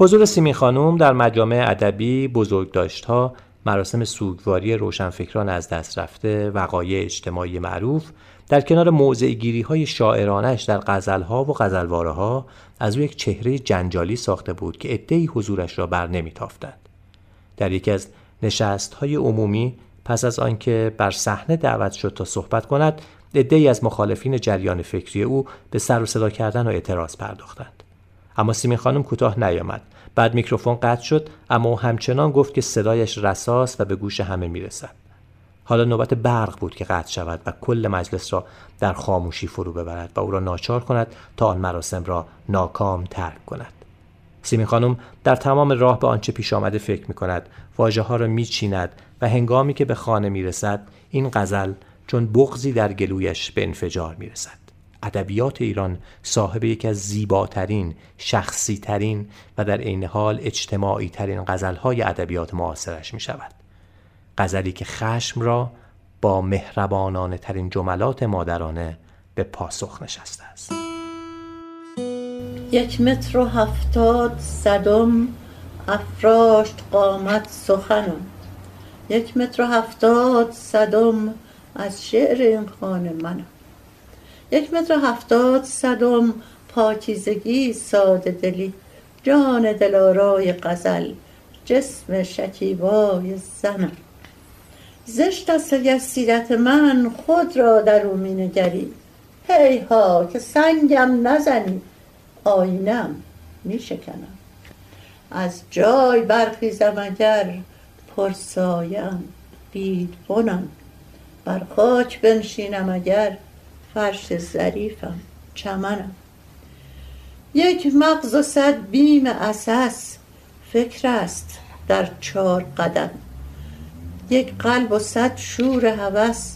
حضور سیمین خانوم در مجامع ادبی بزرگداشتها مراسم سوگواری روشنفکران از دست رفته وقایع اجتماعی معروف در کنار موضع های شاعرانش در غزلها و غزلواره ها از او یک چهره جنجالی ساخته بود که عدهای حضورش را بر نمیتافتند در یکی از نشست های عمومی پس از آنکه بر صحنه دعوت شد تا صحبت کند عدهای از مخالفین جریان فکری او به سر و صدا کردن و اعتراض پرداختند. اما سیمین خانم کوتاه نیامد. بعد میکروفون قطع شد اما او همچنان گفت که صدایش رساست و به گوش همه می‌رسد. حالا نوبت برق بود که قطع شود و کل مجلس را در خاموشی فرو ببرد و او را ناچار کند تا آن مراسم را ناکام ترک کند. سیمین خانم در تمام راه به آنچه پیش آمده فکر می کند واژه ها را می چیند و هنگامی که به خانه می رسد این غزل چون بغزی در گلویش به انفجار می رسد ادبیات ایران صاحب یکی از زیباترین، شخصیترین و در عین حال اجتماعی ترین غزلهای ادبیات معاصرش می شود. غزلی که خشم را با مهربانانه ترین جملات مادرانه به پاسخ نشسته است. یک متر و هفتاد صدم افراشت قامت سخنم یک متر و هفتاد صدم از شعر این خانه منم یک متر هفتاد صدم پاکیزگی ساده دلی جان دلارای قزل جسم شکیبای زنم زشت اگر سیرت من خود را در او مینگری هی ها که سنگم نزنی آینم میشکنم از جای برخیزم اگر پرسایم بونم بر خاک بنشینم اگر فرش ظریفم چمنم. یک مغز و صد بیم اساس فکر است در چهار قدم. یک قلب و صد شور هوس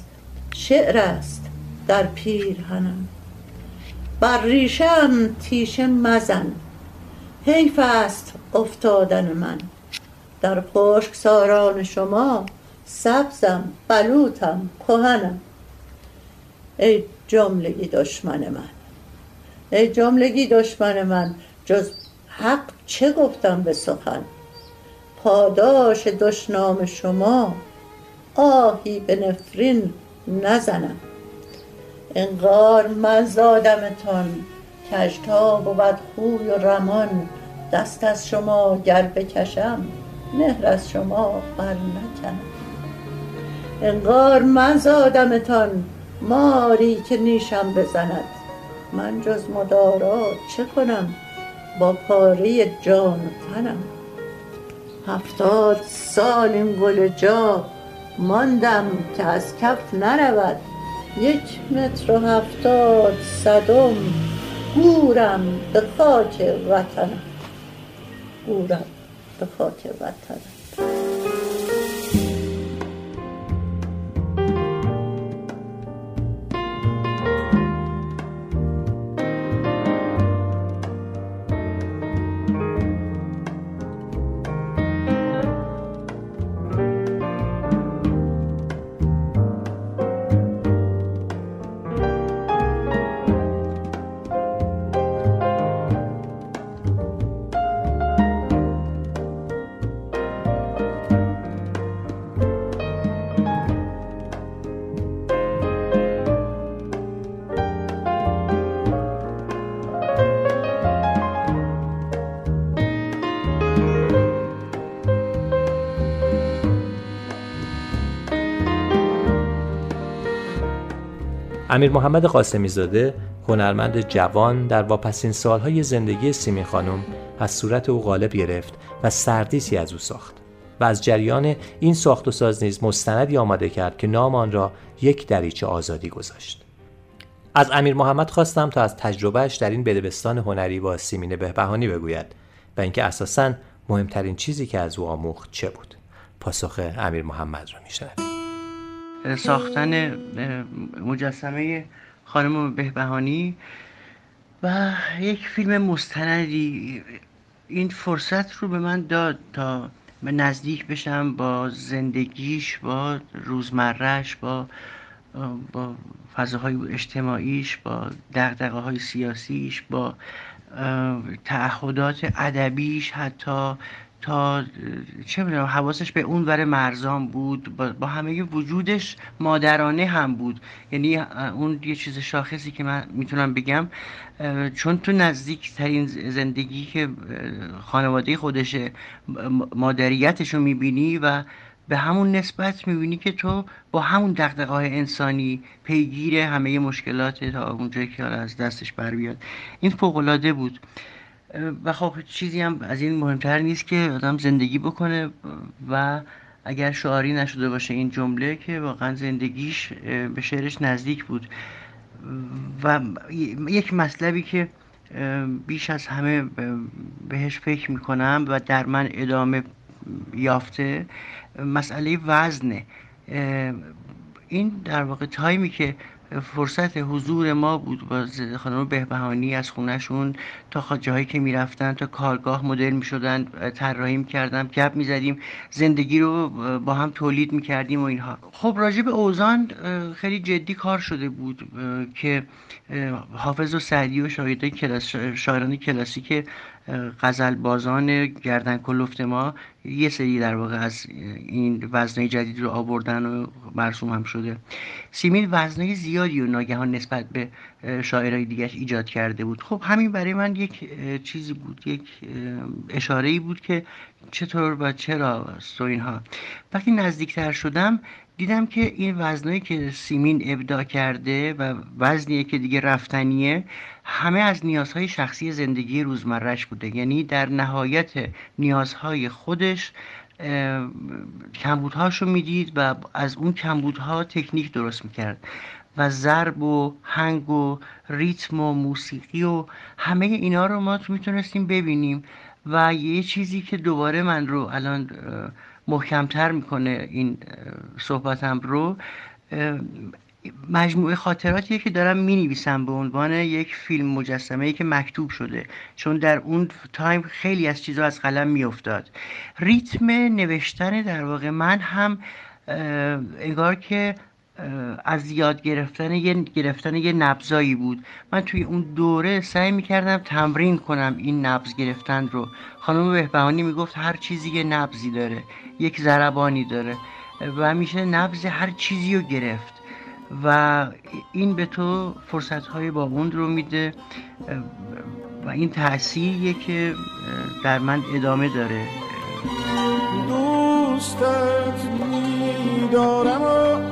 شعر است در پیرهنم. بر ریشم تیشه مزن حیف است افتادن من. در خشک ساران شما سبزم بلوتم کهنم. ای جملگی دشمن من. ای جملگی دشمن من جز حق چه گفتم به سخن؟ پاداش دشنام شما آهی به نفرین نزنم. انگار من زادمتان کجتا بود خوی و رمان دست از شما گر بکشم مهر از شما بر نکنم. انگار من زادمتان ماری که نیشم بزند. من جز مدارات چه کنم؟ با پاره جان و تنم. هفتاد سال این گل جا ماندم که از کف نرود. یک متر و هفتاد صدم گورم به خاک وطنم. گورم به خاک وطنم. امیر محمد قاسمی زاده هنرمند جوان در واپسین سالهای زندگی سیمین خانم از صورت او غالب گرفت و سردیسی از او ساخت و از جریان این ساخت و ساز نیز مستندی آماده کرد که نام آن را یک دریچه آزادی گذاشت. از امیر محمد خواستم تا از تجربهش در این بدبستان هنری با سیمین بهبهانی بگوید و اینکه اساساً مهمترین چیزی که از او آموخت چه بود. پاسخ امیر محمد را میشنویم. ساختن مجسمه خانم بهبهانی و یک فیلم مستندی. این فرصت رو به من داد تا نزدیک بشم با زندگیش با روزمرهش با با فضاهای اجتماعیش با دقدقه های سیاسیش با تعهدات ادبیش حتی تا چه می‌دونم حواسش به اون ور مرزان بود با, همه وجودش مادرانه هم بود. یعنی اون یه چیز شاخصی که من می‌تونم بگم چون تو نزدیک ترین زندگی که خانواده خودشه مادریتش رو می‌بینی و به همون نسبت می‌بینی که تو با همون دقدقه های انسانی پیگیر همه مشکلات تا اونجایی که از دستش بر بیاد. این فوقلاده بود. و خب چیزی هم از این مهمتر نیست که آدم زندگی بکنه و اگر شعاری نشده باشه این جمله که واقعا زندگیش به شعرش نزدیک بود. و یک مطلبی که بیش از همه بهش فکر می‌کنم و در من ادامه یافته مسئله وزنه. این در واقع تایمی که فرصت حضور ما بود با خانم بهبهانی از خونهشون تا جاهایی که می‌رفتن تا کارگاه مدل می‌شدن طراحی می‌کردم گپ می‌زدیم زندگی رو با هم تولید می‌کردیم و اینها. خب راجع به اوزان خیلی جدی کار شده بود که حافظ و سعدی و شاهدای کلاس شاعران کلاسیک غزل بازان گردن کلفت ما یه سری در واقع از این وزنه جدید رو آوردن و مرسوم هم شده. سیمین وزنه زیادی و ناگهان نسبت به شاعرای دیگرش ایجاد کرده بود. خب همین برای من یک چیزی بود یک اشاره ای بود که چطور و چرا و اینها. وقتی نزدیکتر شدم دیدم که این وزنایی که سیمین ابداع کرده و وزنیه که دیگه رفتنیه همه از نیازهای شخصی زندگی روزمرهش بوده. یعنی در نهایت نیازهای خودش کمبودهاش رو می‌دید و از اون کمبودها تکنیک درست می‌کرد. و ضرب و هنگ و ریتم و موسیقی و همه اینا رو ما می‌تونستیم ببینیم. و یه چیزی که دوباره من رو الان محکمتر می‌کنه این صحبتم رو. مجموعه خاطراتیه که دارم می نویسم به عنوان یک فیلم مجسمه ای که مکتوب شده چون در اون تایم خیلی از چیزها از قلم می افتاد ریتم نوشتن در واقع من هم انگار که از یاد گرفتن یه گرفتن یه نبزایی بود. من توی اون دوره سعی می‌کردم تمرین کنم این نبز گرفتن رو. خانم بهبهانی می‌گفت هر چیزی یه نبزی داره یک ضربانی داره. و میشه نبز هر چیزی رو گرفت. و این به تو فرصت های با اون رو میده. و این تأثیریه که در من ادامه داره. دوستت میدارم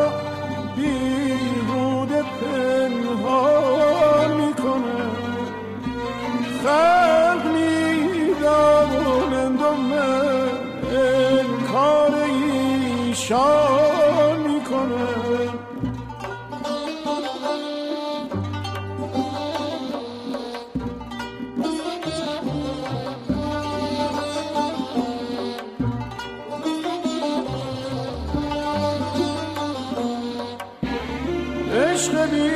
ایشان می‌کنم عشق بی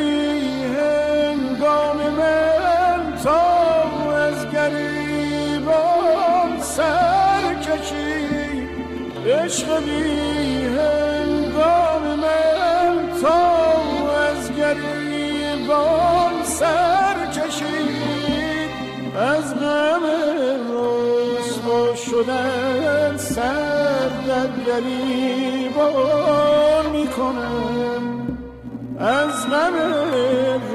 هنگام من تا از گریبان سر کشی. عشق بی شدن سر در گریبان می‌کنم از غم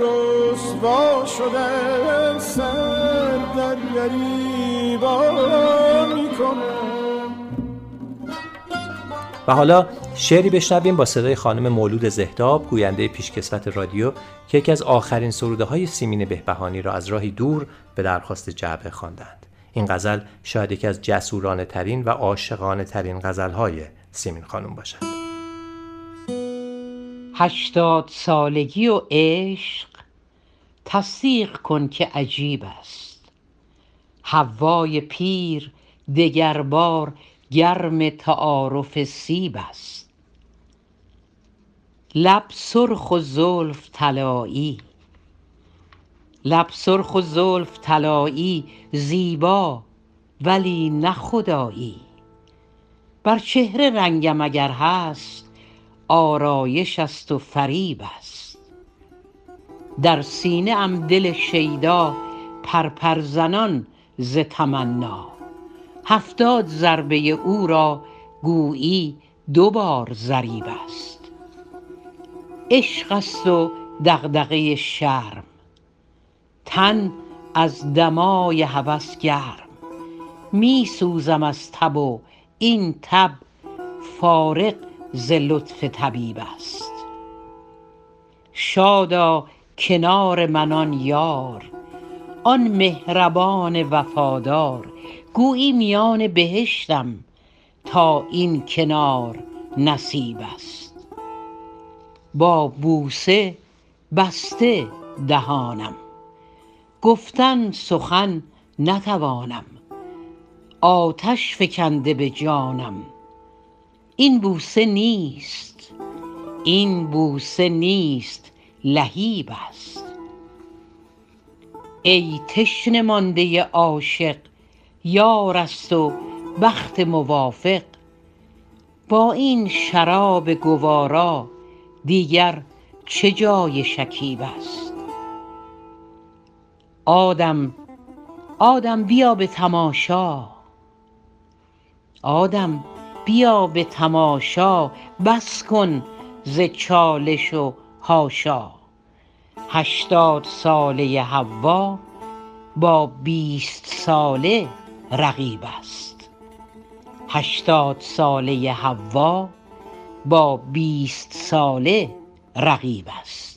رسوا شدن سر در گریبان می‌کنم و حالا شعری بشنویم با صدای خانم مولود زهداب گوینده پیشکسوت رادیو که یکی از آخرین سروده های سیمین بهبهانی را از راهی دور به درخواست جعبه خواندند. این غزل شاید یکی از جسورانه ترین و عاشقانه ترین غزل های سیمین خانم باشد. هشتاد سالگی و عشق تصدیق کن که عجیب است هوای پیر دگربار گرم تعارف سیب است لب سرخ و زلف طلایی لب سرخ و زلف طلایی زیبا ولی نه خدایی. بر چهره رنگم اگر هست آرایش است و فریب است. در سینه ام دل شیدا پرپر زنان ز تمنا. هفتاد ضربه او را گویی دو بار ضریب است. عشق است و دغدغه شرم. تن از دمای هوس گرم. می سوزم از تب و این تب فارغ ز لطف طبیب است. شادا کنار من آن یار آن مهربان وفادار گویی میان بهشتم تا این کنار نصیب است. با بوسه بسته دهانم. گفتن سخن نتوانم. آتش فکنده به جانم. این بوسه نیست. این بوسه نیست. لهیب است. ای تشنه مانده عاشق یار است و بخت موافق. با این شراب گوارا دیگر چه جای شکیب است؟ آدم آدم بیا به تماشا. آدم بیا به تماشا بس کن ز چالش و هاشا هشتاد ساله حوا با بیست ساله رقیب است. هشتاد ساله حوا با بیست ساله رقیب است.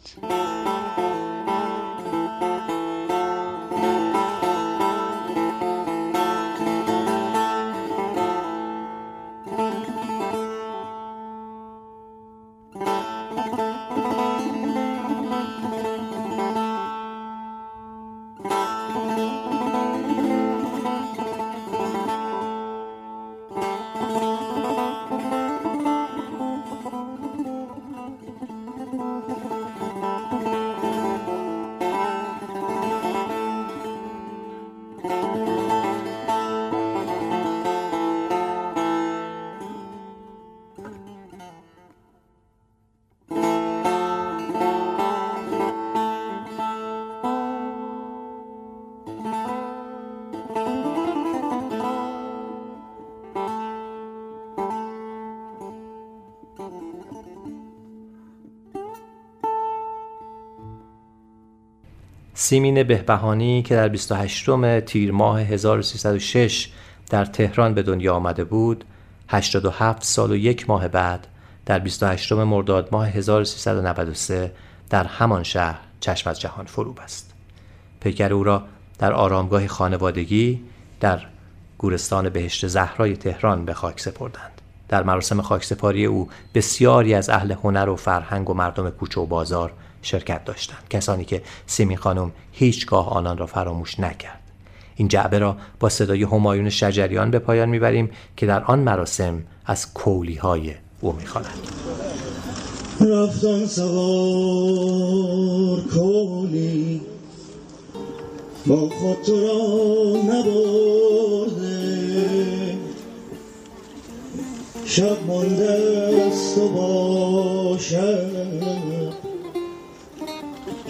سیمین بهبهانی که در 28 تیر ماه 1306 در تهران به دنیا آمده بود 87 سال و یک ماه بعد در 28 مرداد ماه 1393 در همان شهر چشم از جهان فرو بست پیکر او را در آرامگاه خانوادگی در گورستان بهشت زهرای تهران به خاک سپردند. در مراسم خاکسپاری او بسیاری از اهل هنر و فرهنگ و مردم کوچه و بازار شرکت داشتند کسانی که سیمین خانم هیچگاه آنان را فراموش نکرد. این جعبه را با صدای همایون شجریان به پایان می‌بریم که در آن مراسم از کولی های او می‌خواند. رفتن سوار کولی با خود تو را نبرده. شب مانده است و باشد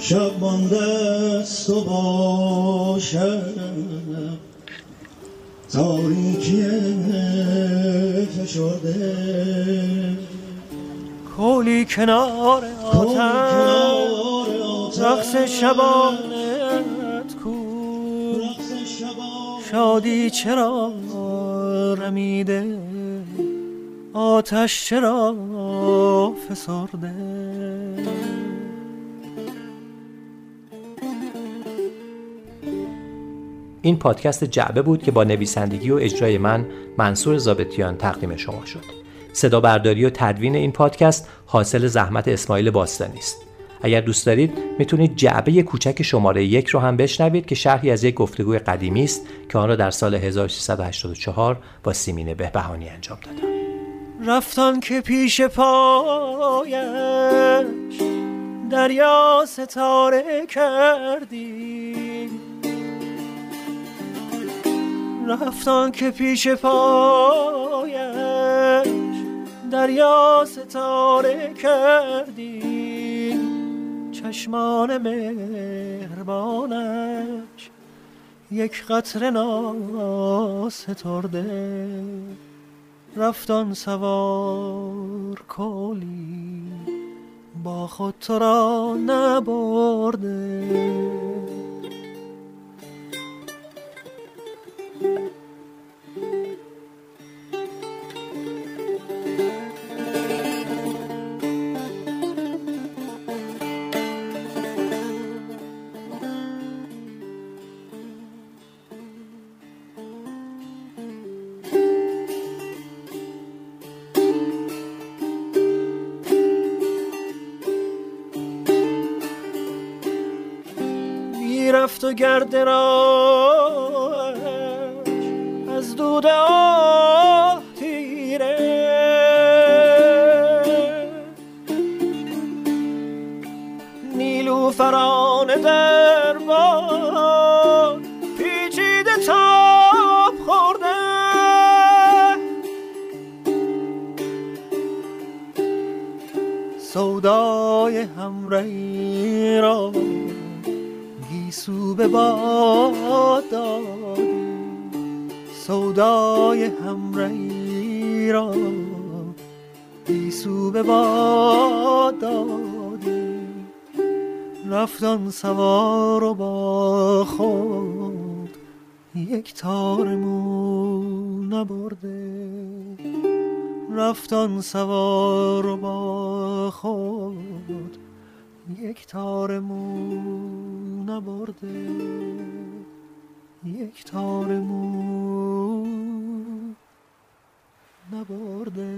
شب مانده است و باشد. تاریکی فشرده. کولی کنار آتش رقص شبانت کو شادی چرا رمیده؟ آتش چرا فسرده؟ این پادکست جعبه بود که با نویسندگی و اجرای من منصور زابتیان تقدیم شما شد. صدا برداری و تدوین این پادکست حاصل زحمت اسماعیل باستانی است. اگر دوست دارید می‌تونید جعبه کوچک شماره یک رو هم بشنوید که شرحی از یک گفتگوی قدیمی است که آن را در سال 1384 با سیمین بهبهانی انجام دادم. رفتان که پیش پایش دریا ستاره کردی. رفتان که پیش پایش دریا ستاره کردی. چشمان مهربانش یک قطر ناسترده. رفتان سوار کولی با خود تو را نبرده. رفت و گرد را از دود آه تیره نیلو فران در باد پیچیده تاب خورده. سودای همرهی را به باد دادی سودای همرهی را گیسو به باد دادی رفتان سوار و با خود یک تار مو نبرده. رفتان سوار و با خود یک تار مو نبرده. یک تار مو نبرده.